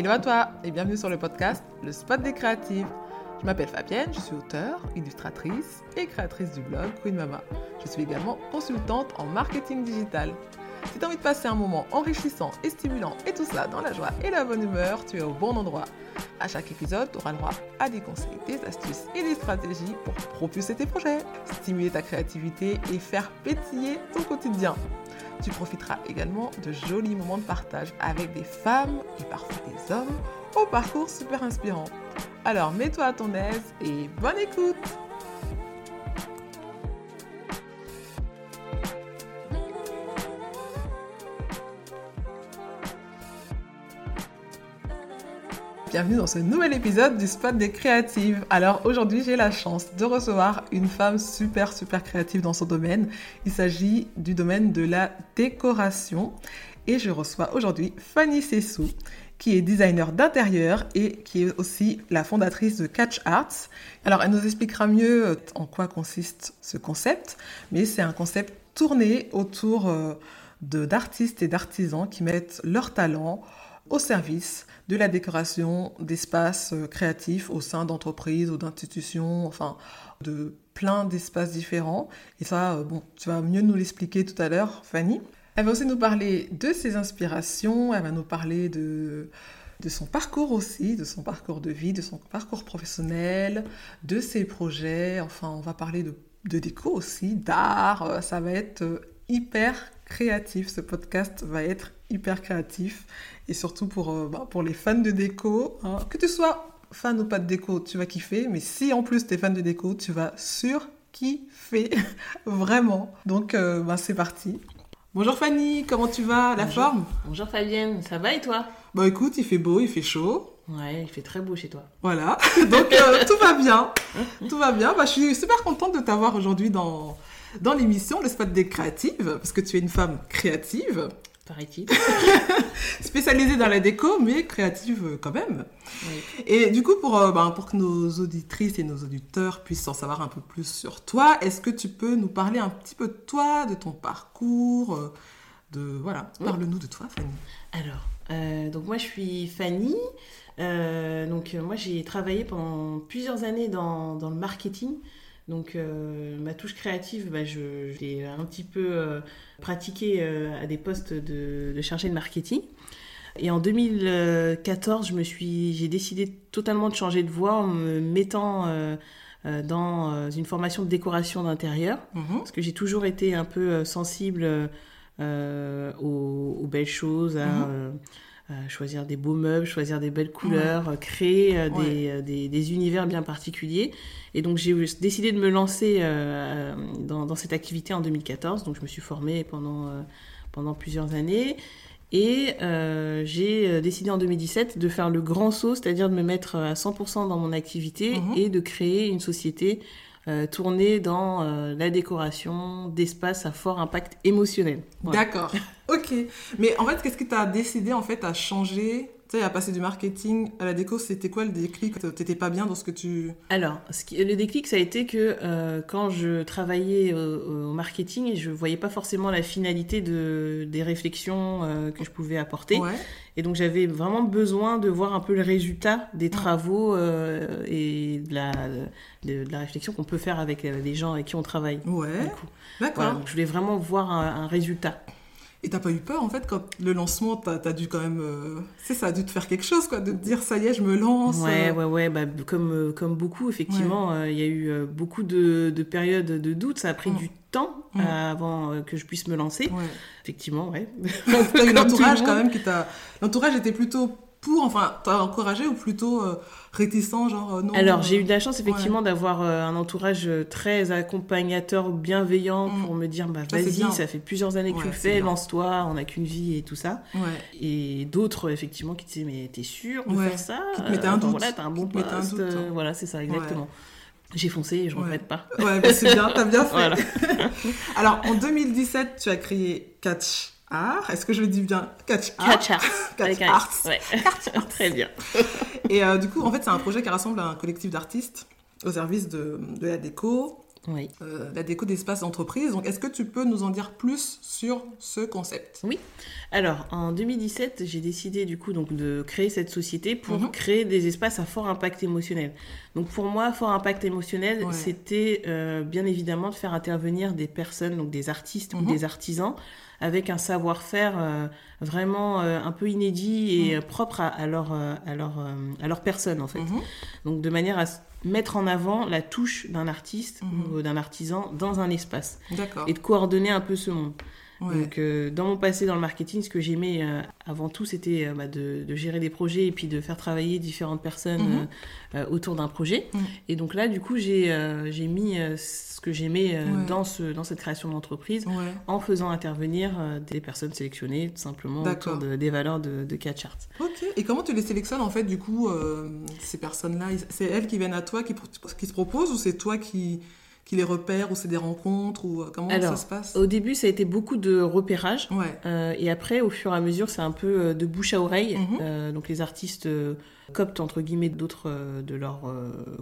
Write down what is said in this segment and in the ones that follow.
Hello à toi et bienvenue sur le podcast Le Spot des créatives. Je m'appelle Fabienne, je suis auteure, illustratrice et créatrice du blog Queen Mama. Je suis également consultante en marketing digital. Si tu as envie de passer un moment enrichissant et stimulant et tout cela dans la joie et la bonne humeur, tu es au bon endroit. À chaque épisode, tu auras le droit à des conseils, des astuces et des stratégies pour propulser tes projets, stimuler ta créativité et faire pétiller ton quotidien. Tu profiteras également de jolis moments de partage avec des femmes et parfois des hommes au parcours super inspirant. Alors mets-toi à ton aise et bonne écoute Bienvenue dans ce nouvel épisode du Spot des créatives. Alors aujourd'hui j'ai la chance de recevoir une femme super super créative dans son domaine. Il s'agit du domaine de la décoration et je reçois aujourd'hui Fanny Sessou qui est designer d'intérieur et qui est aussi la fondatrice de Catch Arts. Alors elle nous expliquera mieux en quoi consiste ce concept, mais c'est un concept tourné autour euh, d'artistes et d'artisans qui mettent leur talent au service de la décoration d'espaces euh, créatifs au sein d'entreprises ou d'institutions, enfin de plein d'espaces différents. Et ça, euh, bon, tu vas mieux nous l'expliquer tout à l'heure, Fanny. Elle va aussi nous parler de ses inspirations, elle va nous parler de, de son parcours aussi, de son parcours de vie, de son parcours professionnel, de ses projets. Enfin, on va parler de, de déco aussi, d'art. Euh, ça va être hyper créatif. Ce podcast va être hyper créatif et surtout pour, euh, bah, pour les fans de déco. Hein. Que tu sois fan ou pas de déco, tu vas kiffer. Mais si en plus tu es fan de déco, tu vas sur kiffer. Vraiment. Donc euh, bah, c'est parti. Bonjour Fanny, comment tu vas? La forme? Bonjour Fabienne, ça va et toi? Bah écoute, il fait beau, il fait chaud. Ouais, il fait très beau chez toi. Voilà, donc euh, tout va bien. Tout va bien. Bah, je suis super contente de t'avoir aujourd'hui dans, dans l'émission Le Spot des créatives, parce que tu es une femme créative. Paraît-il. Spécialisée dans la déco, mais créative quand même. Et du coup, pour, euh, ben, pour que nos auditrices et nos auditeurs puissent en savoir un peu plus sur toi, est-ce que tu peux nous parler un petit peu de toi, de ton parcours euh, de Voilà, parle-nous de toi, Fanny. Alors, euh, donc moi, je suis Fanny. donc moi, j'ai travaillé pendant plusieurs années dans, dans le marketing. Donc euh, ma touche créative, bah, je, l'ai un petit peu euh, pratiquée euh, à des postes de, de chargé de marketing. Et en 2014, je me suis, j'ai décidé totalement de changer de voie en me mettant dans une formation de décoration d'intérieur, mhm. parce que j'ai toujours été un peu sensible aux, belles choses, à, mhm choisir des beaux meubles, choisir des belles couleurs, créer euh, euh, des, des, univers bien particuliers. Et donc j'ai décidé de me lancer euh, dans, dans, cette activité en 2014. Donc je me suis formée pendant, pendant plusieurs années. Et j'ai décidé en 2017 de faire le grand saut, c'est-à-dire de me mettre à 100% dans mon activité mhm. et de créer une société euh, tourner dans euh, la décoration d'espaces à fort impact émotionnel. D'accord. ok. Mais en fait, qu'est-ce qui t'a décidé en fait à changer tu sais, à passer du marketing à la déco, c'était quoi le déclic? T'étais pas bien dans ce que tu... Alors, ce qui, le déclic, ça a été que euh, quand je travaillais au marketing, je voyais pas forcément la finalité de, des réflexions que je pouvais apporter. Ouais. Et donc j'avais vraiment besoin de voir un peu le résultat des travaux euh, et de la, de, la réflexion qu'on peut faire avec euh, les gens avec qui on travaille. Ouais. D'accord. je voulais vraiment voir un, résultat. Et t'as pas eu peur en fait quand le lancement, t'as as dû quand même, euh, c'est ça, a dû te faire quelque chose quoi, de te dire ça y est, je me lance. Ouais, ouais, ouais, bah, comme comme beaucoup effectivement, il y a eu beaucoup de, de, périodes de doute, ça a pris du temps avant que je puisse me lancer. Effectivement, ouais. T'as eu l'entourage quand même qui t'a. L'entourage était plutôt pour, enfin, t'as encouragé ou plutôt euh, réticent, genre euh, non Alors, j'ai eu de la chance effectivement d'avoir euh, un entourage très accompagnateur, bienveillant mm. pour me dire bah vas-y, ça fait plusieurs années que tu le fais, lance-toi, on n'a qu'une vie et tout ça. Ouais. Et d'autres effectivement qui disaient mais t'es sûr de faire ça? Te mettaient un doute. Voilà, t'as un bon poste. Un doute, hein. Voilà, c'est ça, exactement. J'ai foncé et je ne regrette pas. Ouais, bah, c'est bien, t'as bien fait. Alors, en 2017, tu as créé Catch Art. Est-ce que je le dis bien? Catch Art. Catch Art. Catch Art. Ouais. Très bien. et euh, du coup, en fait, c'est un projet qui rassemble un collectif d'artistes au service de, de, la déco. Oui. euh, la déco d'espace d'entreprise. Donc, est-ce que tu peux nous en dire plus sur ce concept? Oui. Alors, en 2017, j'ai décidé du coup donc de créer cette société pour Mhm. créer des espaces à fort impact émotionnel. Donc pour moi, fort impact émotionnel, Ouais. c'était euh, bien évidemment de faire intervenir des personnes, donc des artistes Mhm. ou des artisans, avec un savoir-faire euh, vraiment euh, un peu inédit et Mhm. propre à, à leur, euh, à, leur, à leur personne en fait. Mhm. Donc de manière à mettre en avant la touche d'un artiste Mhm. ou d'un artisan dans un espace et de coordonner un peu ce monde. Ouais. Donc, euh, dans mon passé dans le marketing, ce que j'aimais euh, avant tout, c'était euh, bah, de, de gérer des projets et puis de faire travailler différentes personnes euh, autour d'un projet. Et donc là, du coup, j'ai euh, mis euh, ce que j'aimais euh, Ouais. dans, ce, dans cette création d'entreprise Ouais. en faisant intervenir euh, des personnes sélectionnées, tout simplement autour de- des valeurs de, de Catchart. Ok. Et comment tu les sélectionnes en fait du coup euh, ces personnes-là? C'est elles qui viennent à toi, qui, qui se proposent ou c'est toi qui, qui les repères ou c'est des rencontres ou euh, comment Alors, ça se passe? Au début, ça a été beaucoup de repérage. Ouais. Euh, et après, au fur et à mesure, c'est un peu euh, de bouche à oreille. Mhm. Euh, donc les artistes euh, coptent entre guillemets d'autres de leurs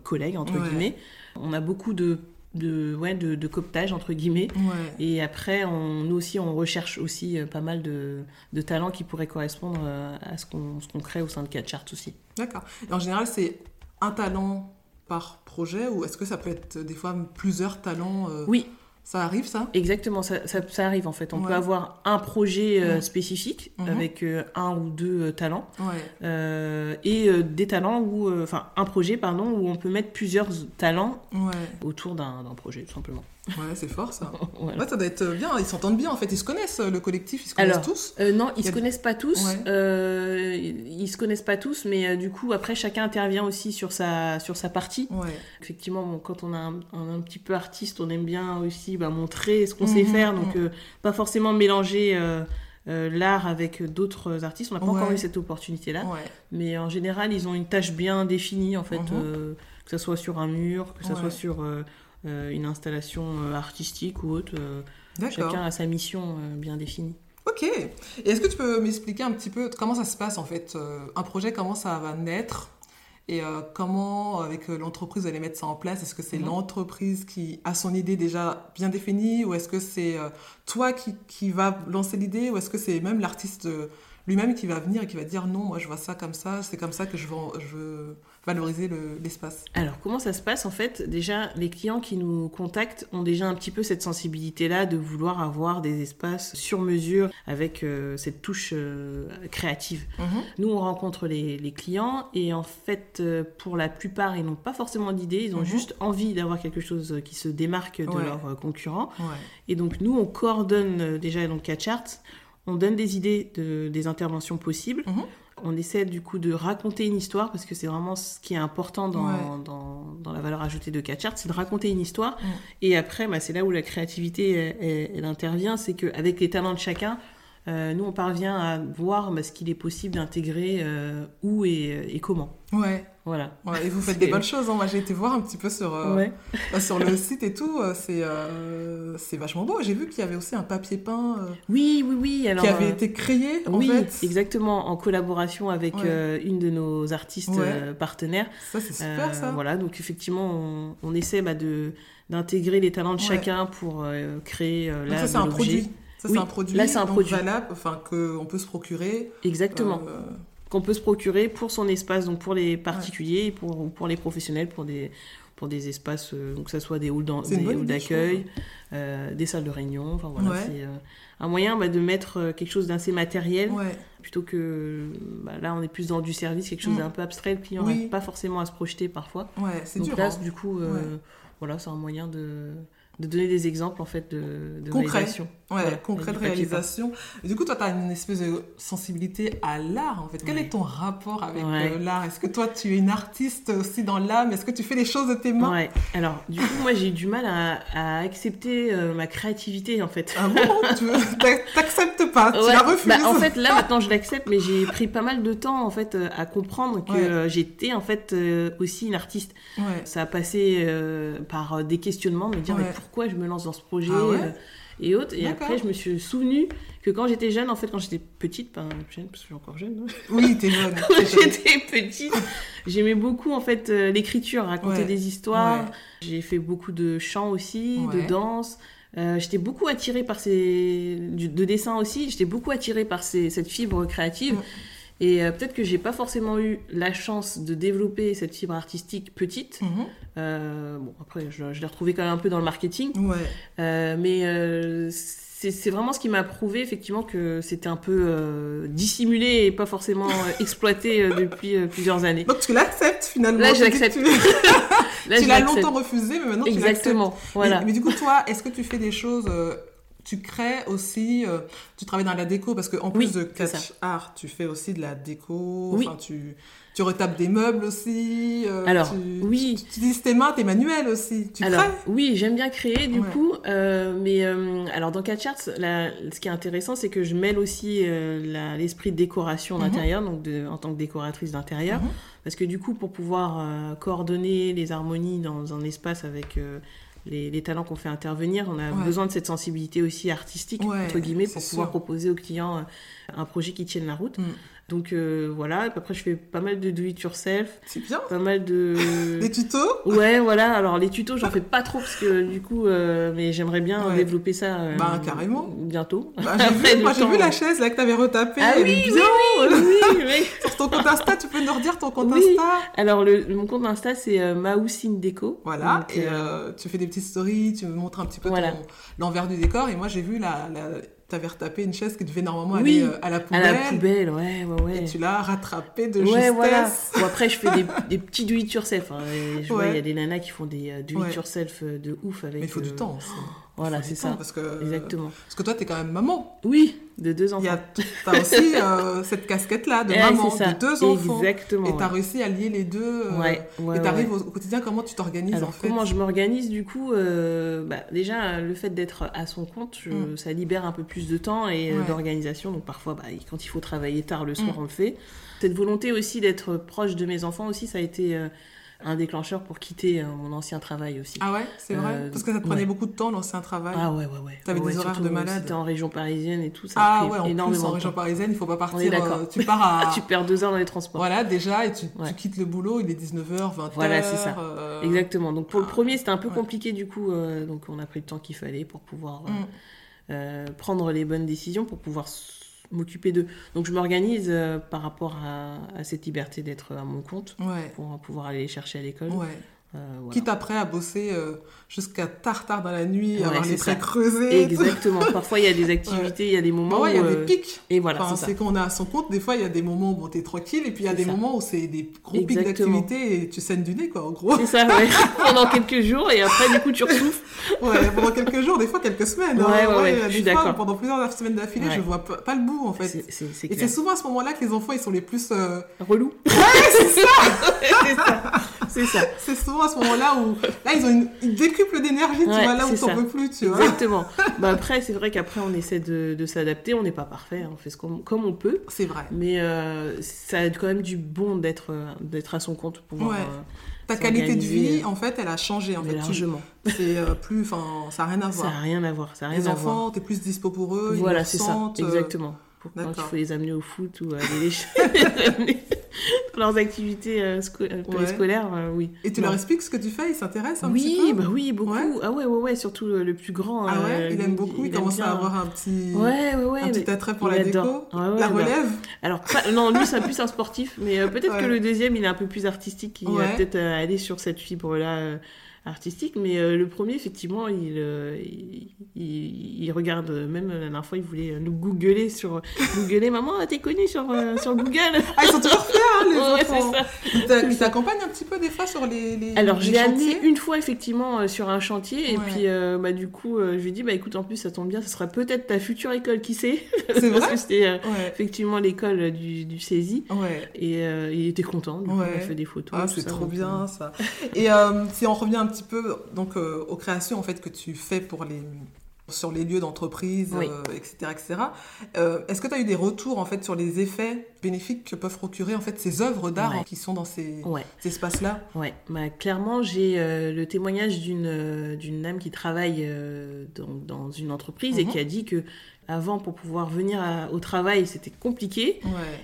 collègues entre Ouais. guillemets. On a beaucoup de de ouais de, de cooptage entre guillemets. Ouais. Et après, on, nous aussi, on recherche aussi pas mal de, de talents qui pourraient correspondre à ce qu'on qu'on crée au sein de Catchart aussi. D'accord. Et en général, c'est un talent par projet ou est-ce que ça peut être des fois plusieurs talents euh, Oui, Ça arrive ça? Exactement, ça, ça, ça arrive en fait. On Ouais. peut avoir un projet euh, spécifique Mhm. avec euh, un ou deux talents Ouais. et des talents euh, enfin un projet pardon où on peut mettre plusieurs talents Ouais. autour d'un d'un projet tout simplement. Ouais, c'est fort ça. Voilà. Ouais, ça doit être bien. Ils s'entendent bien en fait. Ils se connaissent, euh, le collectif, ils se connaissent Alors, tous. Euh, non, ils Il se connaissent pas tous. Ouais. euh, ils se connaissent pas tous, mais euh, du coup après chacun intervient aussi sur sa sur sa partie. Ouais. Effectivement, bon, quand on a un, un- un petit peu artiste, on aime bien aussi bah, montrer ce qu'on sait Mhm, faire, donc mhm. pas forcément mélanger euh, l'art avec d'autres artistes. On n'a pas Ouais. encore eu cette opportunité-là, Ouais. mais en général, ils ont une tâche bien définie, en fait, Mhm. euh, que ce soit sur un mur, que ce Ouais. soit sur euh, une installation euh, artistique ou autre. euh, chacun a sa mission euh, bien définie. Ok. Et est-ce que tu peux m'expliquer un petit peu comment ça se passe en fait euh, Un projet, comment ça va naître et euh, comment, avec euh, l'entreprise, vous allez mettre ça en place? Est-ce que c'est Mhm. l'entreprise qui a son idée déjà bien définie Ou est-ce que c'est euh, toi qui, qui va lancer l'idée Ou est-ce que c'est même l'artiste euh, lui-même qui va venir et qui va dire non, moi je vois ça comme ça, c'est comme ça que je veux, en- je veux valoriser le- l'espace Alors, comment ça se passe En fait, déjà, les clients qui nous contactent ont déjà un petit peu cette sensibilité-là de vouloir avoir des espaces sur mesure avec euh, cette touche euh, créative. Mhm. Nous, on rencontre les, les clients et en fait, euh, pour la plupart, ils n'ont pas forcément d'idée, ils ont Mhm. juste envie d'avoir quelque chose qui se démarque de Ouais. leurs concurrents. Ouais. Et donc, nous, on coordonne déjà donc Catchart, on donne des idées de, des interventions possibles. Mhm. On essaie du coup de raconter une histoire parce que c'est vraiment ce qui est important dans, Ouais. dans, dans la valeur ajoutée de Catchart, c'est de raconter une histoire. Mhm. Et après, bah, c'est là où la créativité elle intervient, c'est qu'avec les talents de chacun, euh, nous on parvient à voir bah, ce qu'il est possible d'intégrer euh, où et, et comment. Ouais. Voilà. Ouais, et vous faites des bonnes choses. hein. Moi, j'ai été voir un petit peu sur, euh, Ouais. bah, sur le site et tout. euh, C'est euh, c'est vachement beau. J'ai vu qu'il y avait aussi un papier peint euh, Oui, oui, oui. Alors, qui avait été créé, en oui, fait. exactement, en collaboration avec Ouais. une de nos artistes partenaires. Ça, c'est super, ça. Voilà, donc effectivement, on, on essaie bah, de d'intégrer les talents de chacun pour créer là ça, c'est un produit. Ça, Oui, c'est un produit. là, c'est un donc produit. valable, enfin, qu'on peut se procurer. Exactement. Qu'on peut se procurer pour son espace, donc pour les particuliers, et pour, ou pour les professionnels, pour des, pour des espaces, euh, donc que ce soit des halls d'accueil, euh, des salles de réunion, enfin voilà, Ouais. c'est euh, un moyen bah, de mettre quelque chose d'assez matériel, ouais. plutôt que bah, là on est plus dans du service, quelque chose Mm. d'un peu abstrait, le client Oui. n'arrive pas forcément à se projeter parfois. Ouais, c'est Donc dur. là, hein. du coup, Ouais. voilà, c'est un moyen de, de donner des exemples en fait de, de Concret. réalisation. Ouais, Voilà, concret de réalisation. Du coup, toi, tu as une espèce de sensibilité à l'art, en fait. Quel Ouais. est ton rapport avec Ouais. euh, l'art? Est-ce que toi, tu es une artiste aussi dans l'âme? Est-ce que tu fais les choses de tes mains? Ouais. Alors, du coup, moi, j'ai du mal à, à accepter euh, ma créativité, en fait. Ah bon? Tu t'ac- t'acceptes pas? Tu la refuses? Bah, en fait, là, maintenant, je l'accepte, mais j'ai pris pas mal de temps, en fait, euh, à comprendre que j'étais, en fait, euh, aussi une artiste. Ça a passé par des questionnements, me dire, Ouais. mais pourquoi je me lance dans ce projet Ah ouais euh, et autres. Et après, je me suis souvenu que quand j'étais jeune, en fait, quand j'étais petite, pas jeune parce que je suis encore jeune. Hein. Oui, t'es jeune. quand j'étais petite, j'aimais beaucoup en fait euh, l'écriture, raconter des histoires. J'ai fait beaucoup de chants aussi, de danse. Euh, j'étais beaucoup attirée par ces de dessin aussi. J'étais beaucoup attirée par ces... cette fibre créative. Et euh, peut-être que j'ai pas forcément eu la chance de développer cette fibre artistique petite. Mhm. Euh, bon, après, je, je l'ai retrouvée quand même un peu dans le marketing. Ouais. Euh, mais c'est vraiment ce qui m'a prouvé effectivement que c'était un peu dissimulé et pas forcément exploité depuis plusieurs années. Donc tu l'acceptes finalement. Là, je l'accepte. Tu, l'as longtemps refusé, mais maintenant tu l'acceptes. Exactement. Voilà. mais, du coup, toi, est-ce que tu fais des choses tu crées aussi, euh, tu travailles dans la déco parce qu'en plus de catch art, tu fais aussi de la déco, oui. tu, tu retapes des meubles aussi. Euh, alors, oui. Tu, utilises tes mains, tes manuels aussi. Tu alors, Oui, j'aime bien créer du coup. Euh, mais alors, dans catch art, ce qui est intéressant, c'est que je mêle aussi l'esprit de décoration mhm. d'intérieur, donc de, en tant que décoratrice d'intérieur. Mhm. Parce que du coup, pour pouvoir coordonner les harmonies dans un espace avec les, talents qu'on fait intervenir, on a besoin de cette sensibilité aussi artistique, entre guillemets, pour pouvoir proposer aux clients euh, un projet qui tienne la route. Mm. Donc euh, voilà, après je fais pas mal de do it yourself. C'est bien. Pas mal de. des tutos Ouais, voilà. Alors les tutos, j'en fais pas trop parce que du coup, euh, mais j'aimerais bien développer ça. Euh, bah carrément. Bientôt. Bah, j'ai vu, moi j'ai vu la chaise là que t'avais retapée. Ah oui, oui, oui, oui, Sur ton compte Insta, tu peux nous redire ton compte Insta Alors le, mon compte Insta c'est euh, Déco. Voilà. et tu fais des petites stories, tu me montres un petit peu l'envers du décor. Et moi j'ai vu la t'avais retapé une chaise qui devait normalement aller euh, à la poubelle. À la poubelle, ouais, ouais, ouais. Et tu l'as rattrapée de ouais, justesse. Voilà. Bon, après, je fais des, des petits do-it-yourself. Hein, je vois, il y a des nanas qui font des euh, do-it-yourself euh, de ouf avec... Mais il faut du temps aussi. Voilà, c'est ça. Parce que, Exactement. Parce que toi, tu es quand même maman. Oui, de deux enfants. Tu as aussi euh, cette casquette-là de maman, de deux enfants. Exactement. Et tu as réussi à lier les deux. Euh, ouais, et tu arrives au, quotidien, comment tu t'organises en fait Comment je m'organise du coup euh, bah, Déjà, le fait d'être à son compte, mm. ça libère un peu plus de temps et d'organisation. Donc parfois, bah, quand il faut travailler tard le soir, mm. on le fait. Cette volonté aussi d'être proche de mes enfants aussi, ça a été un déclencheur pour quitter euh, mon ancien travail aussi. Ah ouais, c'est vrai euh, Parce que ça te prenait beaucoup de temps, l'ancien travail. Ah ouais, ouais, ouais. T'avais des horaires de malade. C'était en région parisienne et tout, ça Ah ouais, en énormément plus, en région parisienne, il faut pas partir. Euh, tu pars à... tu perds deux heures dans les transports. Voilà, déjà, et tu, tu quittes le boulot, il est 19h, 20h. Voilà, c'est ça. Exactement. Donc pour le ah, premier, c'était un peu compliqué du coup, donc on a pris le temps qu'il fallait pour pouvoir mm. prendre les bonnes décisions, pour pouvoir m'occuper d'eux. Donc je m'organise euh, par rapport à, cette liberté d'être à mon compte pour pouvoir aller les chercher à l'école. Euh, Quitte après à bosser euh, jusqu'à tard tard dans la nuit, avoir les traits creusés. Exactement. Parfois il y a des activités, il y a des moments bah où... il y a des pics. Et voilà, c'est qu'on a à son compte. Des fois il y a des moments où t'es tranquille et puis il y a des moments où c'est des gros pics d'activité et tu saignes du nez quoi en gros. C'est ça, ouais. pendant quelques jours et après du coup tu ressouffles. ouais, pendant quelques jours, des fois quelques semaines. Hein. Ouais, ouais, ouais, je suis d'accord. Pendant plusieurs semaines d'affilée, je vois pas, le bout en fait. et c'est souvent à ce moment-là que les enfants ils sont les plus... Euh... Relous. Ouais, c'est ça C'est ça c'est souvent à ce moment-là où là ils ont une, une décuple d'énergie, tu vois, là où t'en peux plus, tu vois. Exactement. bah après, c'est vrai qu'après on essaie de, de s'adapter, on n'est pas parfait, on fait ce comme on peut. C'est vrai. Mais euh, ça a quand même du bon d'être euh, d'être à son compte pour pouvoir. Ouais. Euh, Ta qualité de vie, en fait, elle a changé. En fait, largement. C'est plus, enfin, ça n'a rien à voir. Ça n'a rien à voir. Ça a rien les à enfants, t'es plus dispo pour eux. Voilà, c'est ça. Exactement. Quand il faut les amener au foot ou aller les leurs activités euh, euh scolaires, euh, oui. Et tu leur expliques ce que tu fais Ils s'intéressent un oui, petit peu? bah oui, beaucoup. Ah ouais, ouais, ouais, surtout le, plus grand. Ah ouais, euh, il aime beaucoup, il, commence à avoir un petit, ouais, ouais, ouais, un petit attrait pour la déco. la relève? Alors, non, lui, c'est plus un sportif, mais peut-être que le deuxième, il est un peu plus artistique, il va peut-être aller sur cette fibre-là artistique, mais euh, le premier, effectivement, euh, il, il, regarde, même la dernière fois, il voulait nous googler sur googler, maman, t'es connue sur, euh, sur Google? Ah, ils sont toujours fiers, hein, les enfants. Ils t'accompagnent un petit peu des fois sur les, les Alors, je l'ai amené une fois, effectivement, sur un chantier, et puis, bah, du coup, je lui ai dit, bah, écoute, en plus, ça tombe bien, ça sera peut-être ta future école, qui sait? C'est Parce que c'était effectivement l'école du, du saisie. Et il était content, du coup, il a fait des photos. Ah, c'est trop bien, ça. Et si on revient un petit peu donc euh, aux créations en fait que tu fais pour les sur les lieux d'entreprise, etc. etc. Est-ce que tu as eu des retours en fait sur les effets bénéfiques que peuvent procurer en fait ces œuvres d'art qui sont dans ces, espaces-là? Ouais, bah, clairement j'ai le témoignage d'une d'une dame qui travaille dans, dans, une entreprise et mhm. qui a dit que avant pour pouvoir venir au travail c'était compliqué.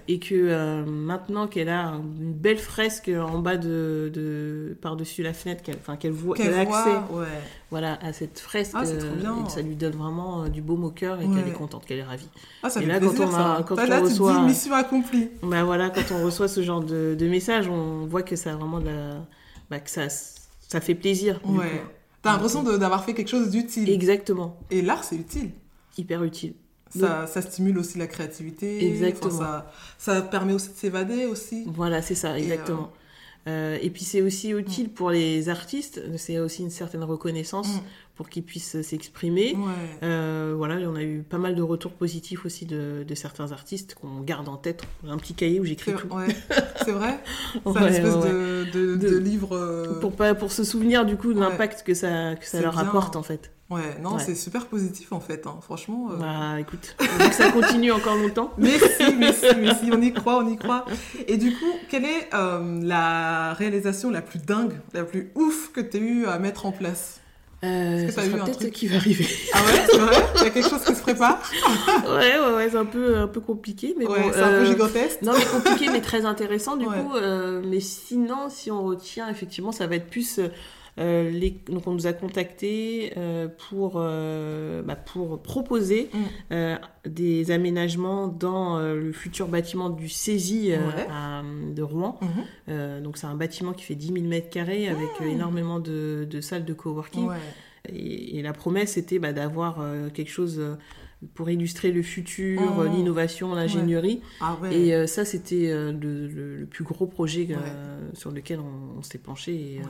Et que euh, maintenant qu'elle a une belle fresque en bas de, de par dessus la fenêtre qu'elle voit qu'elle a accès voilà à cette fresque ah, euh, ça lui donne vraiment euh, du baume au cœur et qu'elle est contente qu'elle est ravie. Ah, ça et là quand on a, quand on reçoit mission accomplie. bah voilà quand on reçoit ce genre de, de message on voit que ça a vraiment de la bah, que ça ça fait plaisir ouais. t'as l'impression d'avoir fait quelque chose d'utile. Exactement. Et l'art c'est utile hyper utile. Ça, ça, stimule aussi la créativité. Exactement. ça, ça, permet aussi de s'évader aussi. Voilà, c'est ça, exactement. Et, euh, et puis c'est aussi utile pour les artistes, c'est aussi une certaine reconnaissance mm. pour qu'ils puissent s'exprimer. Euh, voilà, on a eu pas mal de retours positifs aussi de, de certains artistes qu'on garde en tête. Un petit cahier où j'écris tout. C'est vrai C'est une espèce de, de, de, livre... Euh, pour, pas, pour se souvenir du coup de l'impact que ça, que ça leur apporte en fait. Ouais, non, c'est super positif en fait, hein. franchement. Euh. Bah écoute, ça continue encore longtemps. mais si, mais si, mais si, on y croit, on y croit. Et du coup, quelle est euh, la réalisation la plus dingue, la plus ouf que tu as eu à mettre en place? Euh, ça peut-être qui va arriver. Ah ouais, c'est vrai? Il y a quelque chose qui se prépare? Ouais, ouais, ouais, c'est un peu, un peu compliqué. Mais ouais, c'est un peu gigantesque. Non, mais compliqué, mais très intéressant du coup. mais sinon, si on retient, effectivement, ça va être plus euh, les, donc on nous a contactés euh, pour, euh, bah, pour proposer mm. des aménagements dans le futur bâtiment du CESI de Rouen. Mm-hmm. donc c'est un bâtiment qui fait 10 000 mètres carrés avec mm. énormément de, de, salles de coworking. Et, la promesse était bah, d'avoir quelque chose pour illustrer le futur, mm. l'innovation, l'ingénierie. Ah et ça, c'était le, plus gros projet sur lequel on, s'est penché. Et,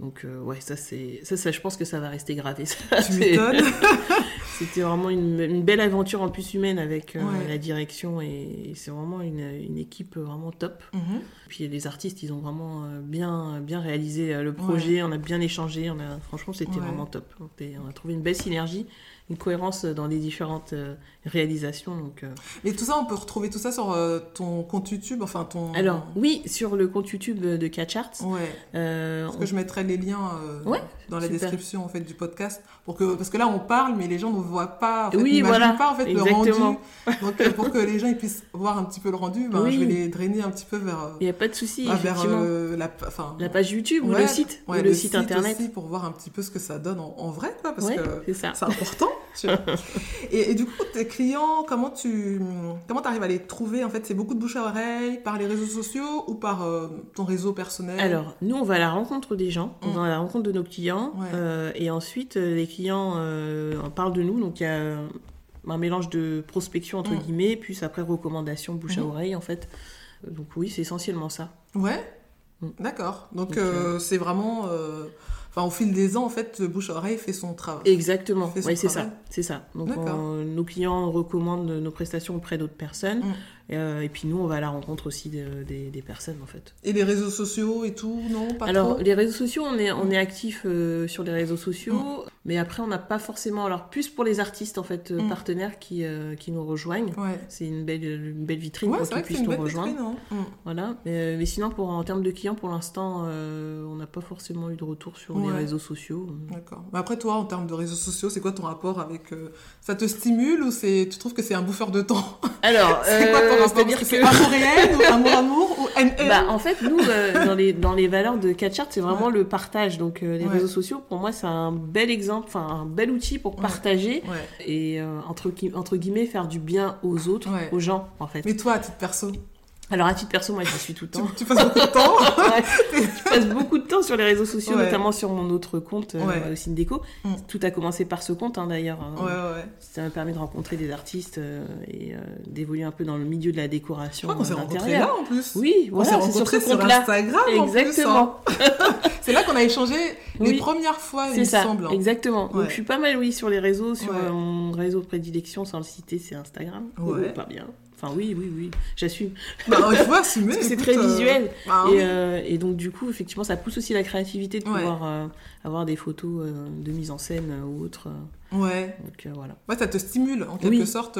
donc euh, ouais, ça c'est ça, ça, je pense que ça va rester gravé. tu m'étonnes. C'était vraiment une, belle aventure en plus humaine avec euh, la direction et, c'est vraiment une, une, équipe vraiment top. Mhm. Puis les artistes, ils ont vraiment euh, bien bien réalisé le projet, on a bien échangé, on a franchement c'était vraiment top. On a trouvé une belle synergie une cohérence dans les différentes euh, réalisations. Donc, euh. Mais tout ça, on peut retrouver tout ça sur euh, ton compte YouTube, enfin ton... Alors, oui, sur le compte YouTube de Catcharts. Ouais. parce que je mettrai les liens dans la description en fait, du podcast. Pour que... Parce que là, on parle, mais les gens ne voient pas, en fait, oui, voilà. pas en fait, le rendu. Donc, pour que les gens ils puissent voir un petit peu le rendu, ben, je vais les drainer un petit peu vers... Il n'y a pas de souci, effectivement. Vers, la, la, page YouTube ou le site, ou le, site, internet. Aussi pour voir un petit peu ce que ça donne en, en vrai, quoi, parce que c'est important et, du coup, tes clients, comment tu comment arrives à les trouver En fait, c'est beaucoup de bouche à oreille, par les réseaux sociaux ou par euh, ton réseau personnel? Alors, nous, on va à la rencontre des gens, on mm. va à la rencontre de nos clients, euh, et ensuite, euh, les clients parlent de nous. Donc, il y a un mélange de prospection, entre mm. guillemets, puis après recommandation, bouche à mm-hmm. oreille, en fait. Donc, oui, c'est essentiellement ça. Ouais mm. D'accord. Donc, c'est vraiment Enfin, au fil des ans, en fait, bouche-oreille fait son travail. Exactement. Oui, c'est ça. C'est ça. Donc, nos clients recommandent nos prestations auprès d'autres personnes. Euh, et puis nous, on va à la rencontre aussi des personnes, en fait. Et les réseaux sociaux et tout, non pas Alors, les réseaux sociaux, on est, on est actif euh, sur les réseaux sociaux, mm. mais après, on n'a pas forcément... Alors, plus pour les artistes, en fait, euh, mm. partenaires qui, qui nous rejoignent. C'est une belle, une belle vitrine pour qu'ils puissent nous rejoindre. Hein. Mm. Voilà. Mais, mais, sinon, pour, en termes de clients, pour l'instant, on n'a pas forcément eu de retour sur les réseaux sociaux. D'accord. Mais après, toi, en termes de réseaux sociaux, c'est quoi ton rapport avec... Ça te stimule ou tu trouves que c'est un bouffeur de temps? Alors, c'est quoi C'est-à-dire que c'est amour réel ou amour amour ou bah, En fait, nous, euh, dans, les, dans les valeurs de Catchart, c'est vraiment le partage. Donc, euh, les réseaux sociaux, pour moi, c'est un bel exemple, enfin, un bel outil pour partager et, entre, entre guillemets, faire du bien aux autres, aux gens, en fait. Mais toi, à titre perso? Alors à titre perso, moi je suis tout le temps. Tu, passes beaucoup de temps Je passe beaucoup de temps sur les réseaux sociaux, notamment sur mon autre compte, euh, le Syndeco. Mm. Tout a commencé par ce compte hein, d'ailleurs. Hein. Ça m'a permis de rencontrer des artistes euh, et euh, d'évoluer un peu dans le milieu de la décoration. Je crois qu'on s'est rencontrés là en plus. Oui, voilà, on s'est rencontrés sur, sur Instagram Exactement. Hein. C'est là qu'on a échangé les premières fois, il me ça, semble. Exactement. Donc je suis pas mal, oui, sur les réseaux, sur mon réseau de prédilection, sans le citer, c'est Instagram. Ouais. pas bien. Enfin, oui, oui, oui, j'assume. Bah, faut assumer. c'est très euh, visuel. Bah et, euh, et, donc, du coup, effectivement, ça pousse aussi la créativité de pouvoir euh, avoir des photos de mise en scène ou autre. Ouais. Donc voilà. Ouais, ça te stimule en quelque sorte.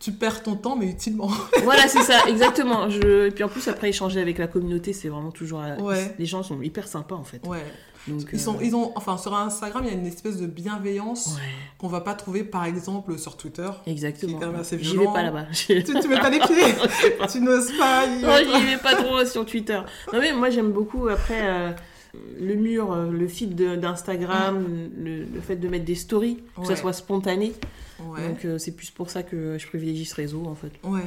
tu perds ton temps, mais utilement. voilà, c'est ça, exactement. Je... Et puis en plus, après, échanger avec la communauté, c'est vraiment toujours. Ouais. Les gens sont hyper sympas en fait. Ouais. Donc, Ils, euh, sont, ils ont, enfin, sur Instagram, il y a une espèce de bienveillance Ouais, qu'on va pas trouver, par exemple, sur Twitter. exactement. J'y vais pas là-bas. Tu, tu mets pas les pieds, tu n'oses pas. y- Non, j'y vais pas trop sur Twitter. Non, mais moi, j'aime beaucoup après euh, le mur, euh, le feed d'Instagram, le, le fait de mettre des stories, que ça soit spontané. Ouais. Donc, euh, c'est plus pour ça que je privilégie ce réseau, en fait. ouais.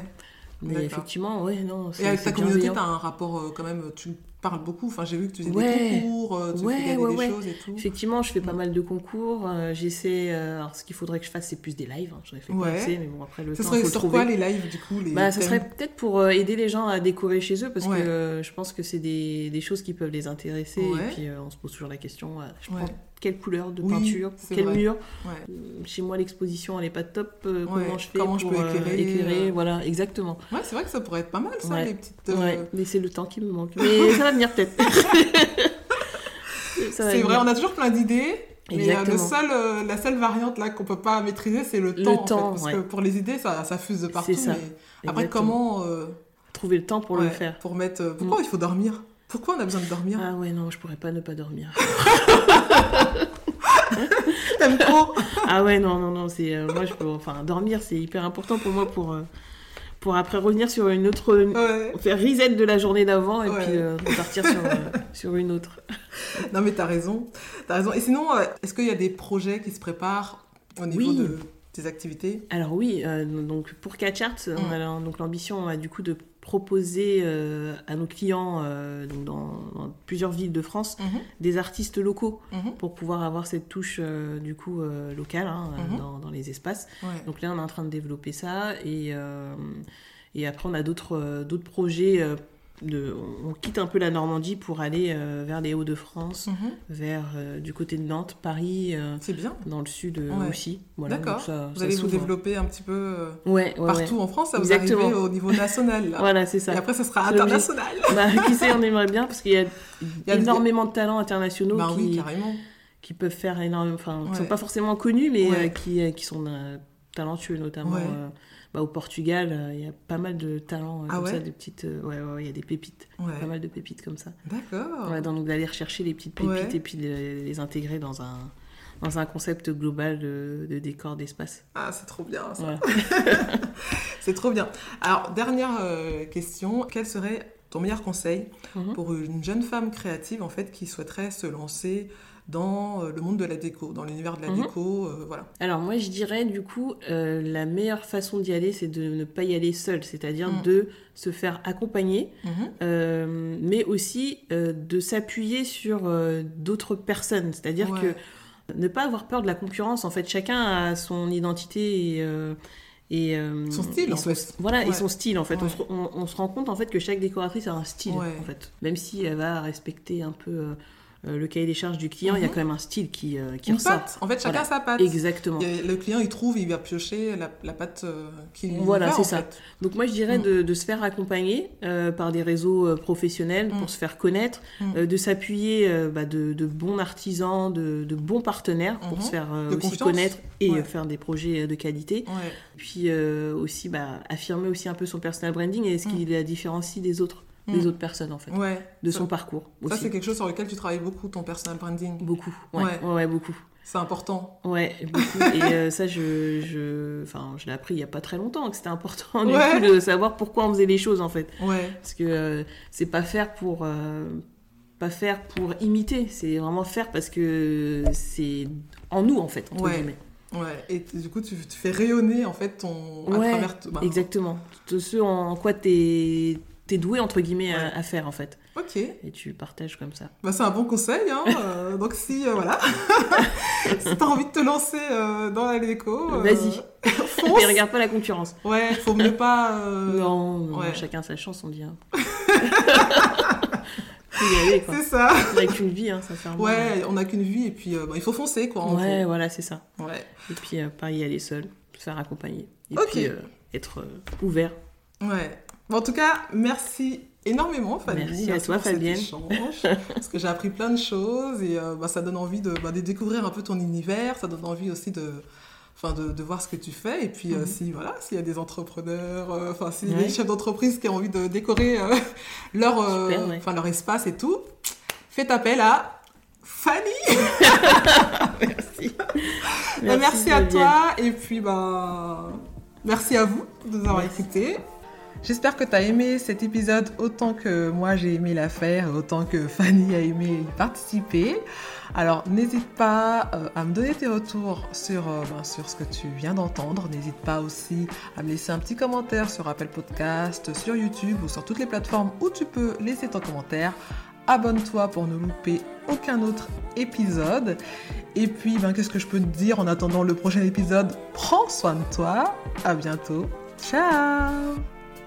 Mais effectivement, ouais, non. Et avec ta communauté, bienveillant. tu as un rapport euh, quand même, tu parles beaucoup. Enfin, j'ai vu que tu faisais Ouais. des concours, euh, tu Ouais, fais gagner ouais, des choses et tout. Effectivement, je fais pas Mm. mal de concours. euh, J'essaie. euh, alors, ce qu'il faudrait que je fasse, c'est plus des lives. hein, J'en ai fait assez, mais bon, après, le Ce temps, serait faut sur trouver. quoi les lives, du coup les Bah, ça serait peut-être pour euh, aider les gens à décorer chez eux, parce que euh, je pense que c'est des, des choses qui peuvent les intéresser. Et puis, euh, on se pose toujours la question euh, je prends quelle couleur de Oui, peinture, quel vrai. mur Ouais. Euh, Chez moi, l'exposition, elle est pas top. euh, Ouais, Comment je fais comment je pour peux euh, éclairer, éclairer euh. Voilà, exactement. Ouais, c'est vrai que ça pourrait être pas mal, ça, Ouais. les petites. mais c'est le temps qui me manque. Mais ça va venir peut-être. C'est vrai, on a toujours plein d'idées. Mais le seul, la seule variante là qu'on peut pas maîtriser, c'est le, Le temps. en fait, temps, parce que pour les idées, ça, ça fuse de partout. ça. mais après, comment Trouver le temps pour le faire. Pour mettre. Pourquoi il faut dormir? Pourquoi on a besoin de dormir Ah ouais, non, je pourrais pas ne pas dormir. T'aimes trop ah ouais, non, non, non, c'est. euh, moi, je peux. Enfin, dormir, c'est hyper important pour moi pour. euh, pour après revenir sur une autre. Ouais. Faire reset de la journée d'avant et Ouais. puis euh, repartir sur, sur une autre. Non, mais t'as raison. T'as raison. Et sinon, est-ce qu'il y a des projets qui se préparent au niveau Oui. de tes activités? Alors oui, donc pour Catchart, on a l'am- donc l'ambition du coup de proposer euh, à nos clients euh, donc dans, dans plusieurs villes de France Mhm, des artistes locaux mhm. pour pouvoir avoir cette touche euh, du coup locale hein, Mhm. dans, dans les espaces. Ouais. Donc là, on est en train de développer ça et, et après on a d'autres d'autres projets. De, on quitte un peu la Normandie pour aller euh, vers les Hauts-de-France, Mhm. vers euh, du côté de Nantes, Paris, euh, C'est bien. dans le sud Ouais. aussi. Voilà, D'accord. Vous allez vous développer un petit peu Ouais, ouais, ouais. partout en France, ça vous arrivez au niveau national. là. Voilà, c'est ça. Et après, ça sera international. Bah, qui sait, on aimerait bien parce qu'il y a, y a des- énormément de talents internationaux Bah oui, qui, qui peuvent faire énormément, enfin, qui sont pas forcément connus, mais qui, qui sont talentueux, notamment bah, au Portugal. euh, Il y a pas mal de talents euh, Ah comme ouais ça, des petites, euh, ouais, ouais, ouais, il y a des pépites, Ouais. pas mal de pépites comme ça. D'accord. Ouais, donc d'aller rechercher les petites pépites Ouais. et puis de les intégrer dans un dans un concept global de, de décor d'espace. Ah, c'est trop bien ça. C'est trop bien. Alors, dernière question. Quel serait ton meilleur conseil Mhm. pour une jeune femme créative en fait qui souhaiterait se lancer dans euh, le monde de la déco, dans l'univers de la Mhm. déco, euh, voilà. Alors moi je dirais du coup euh, la meilleure façon d'y aller c'est de ne pas y aller seul, c'est-à-dire Mm. de se faire accompagner, Mhm. euh, mais aussi de s'appuyer sur d'autres personnes, c'est-à-dire Ouais. que ne pas avoir peur de la concurrence. En fait chacun a son identité et, et euh, Son style, et en fait. Voilà, Ouais. et son style en fait. On, se, on- on se rend compte en fait que chaque décoratrice a un style Ouais. en fait, même si elle va respecter un peu euh, le cahier des charges du client, il y a Mhm. quand même un style qui, euh, qui Une ressort. patte. En fait, chacun Voilà. sa patte. Exactement. A- le client, il trouve, il va piocher la, la pâte euh, qui lui Voilà, c'est ça. fait. Donc moi je dirais Mm. de, de se faire accompagner par des réseaux professionnels Mm. pour se faire connaître, Mm. de s'appuyer bah, de, de bons artisans, de, de bons partenaires pour Mhm. se faire aussi confiance. connaître et Ouais. faire des projets de qualité. Ouais. Puis aussi bah, affirmer aussi un peu son personal branding et ce qui la différencie des autres, Mm. des autres personnes en fait, Ouais. de Ça- son parcours Ça, aussi. c'est quelque chose sur lequel tu travailles beaucoup, ton personal branding. Beaucoup, ouais, Ouais. beaucoup. C'est important. Ouais, beaucoup. Et euh, ça, je, je, enfin, je l'ai appris il n'y a pas très longtemps que c'était important du coup de savoir pourquoi on faisait les choses en fait. Ouais. Parce que euh, c'est pas faire pour euh, pas faire pour imiter, c'est vraiment faire parce que c'est en nous en fait. Entre Ouais. guillemets. Ouais. Et du coup, tu, tu fais rayonner, en fait, ton... à Ouais, travers... t- bah, Exactement. De ce en quoi t'es es doué entre guillemets à- Ouais. à, faire en fait. Ok. Et tu partages comme ça. Bah, c'est un bon conseil. Hein. euh, donc, si, euh, voilà. si t'as envie de te lancer euh, dans la déco... Vas-y. fonce. Et regarde pas la concurrence. Ouais, faut mieux pas... non, non, ouais. chacun sa chance on dit. hein. C'est ça. On a qu'une vie, hein, sincèrement. Ouais, on n'a qu'une vie et puis euh, bah, il faut foncer, quoi. Ouais, voilà, c'est ça. Ouais. Et puis, pas y aller seul, se faire accompagner. Et puis, être ouvert. Ouais. En tout cas, merci énormément, Fanny. Merci, à toi, Fabienne. parce que j'ai appris plein de choses et euh, bah, ça donne envie de, bah, de, découvrir un peu ton univers. Ça donne envie aussi de, enfin, de, de voir ce que tu fais. Et puis, euh, mhm. si voilà, s'il y a des entrepreneurs, euh, enfin, s'il y a des chefs d'entreprise qui ont envie de décorer leur, espace et tout, faites appel à Fanny. merci. Bah, merci. merci à toi et puis bah merci à vous de nous avoir écoutés. J'espère que tu as aimé cet épisode autant que moi j'ai aimé la faire, autant que Fanny a aimé y participer. Alors n'hésite pas euh, à me donner tes retours sur, euh, ben, sur ce que tu viens d'entendre. N'hésite pas aussi à me laisser un petit commentaire sur Apple Podcast, sur YouTube ou sur toutes les plateformes où tu peux laisser ton commentaire. Abonne-toi pour ne louper aucun autre épisode. Et puis, ben, qu'est-ce que je peux te dire en attendant le prochain épisode? Prends soin de toi. À bientôt. Ciao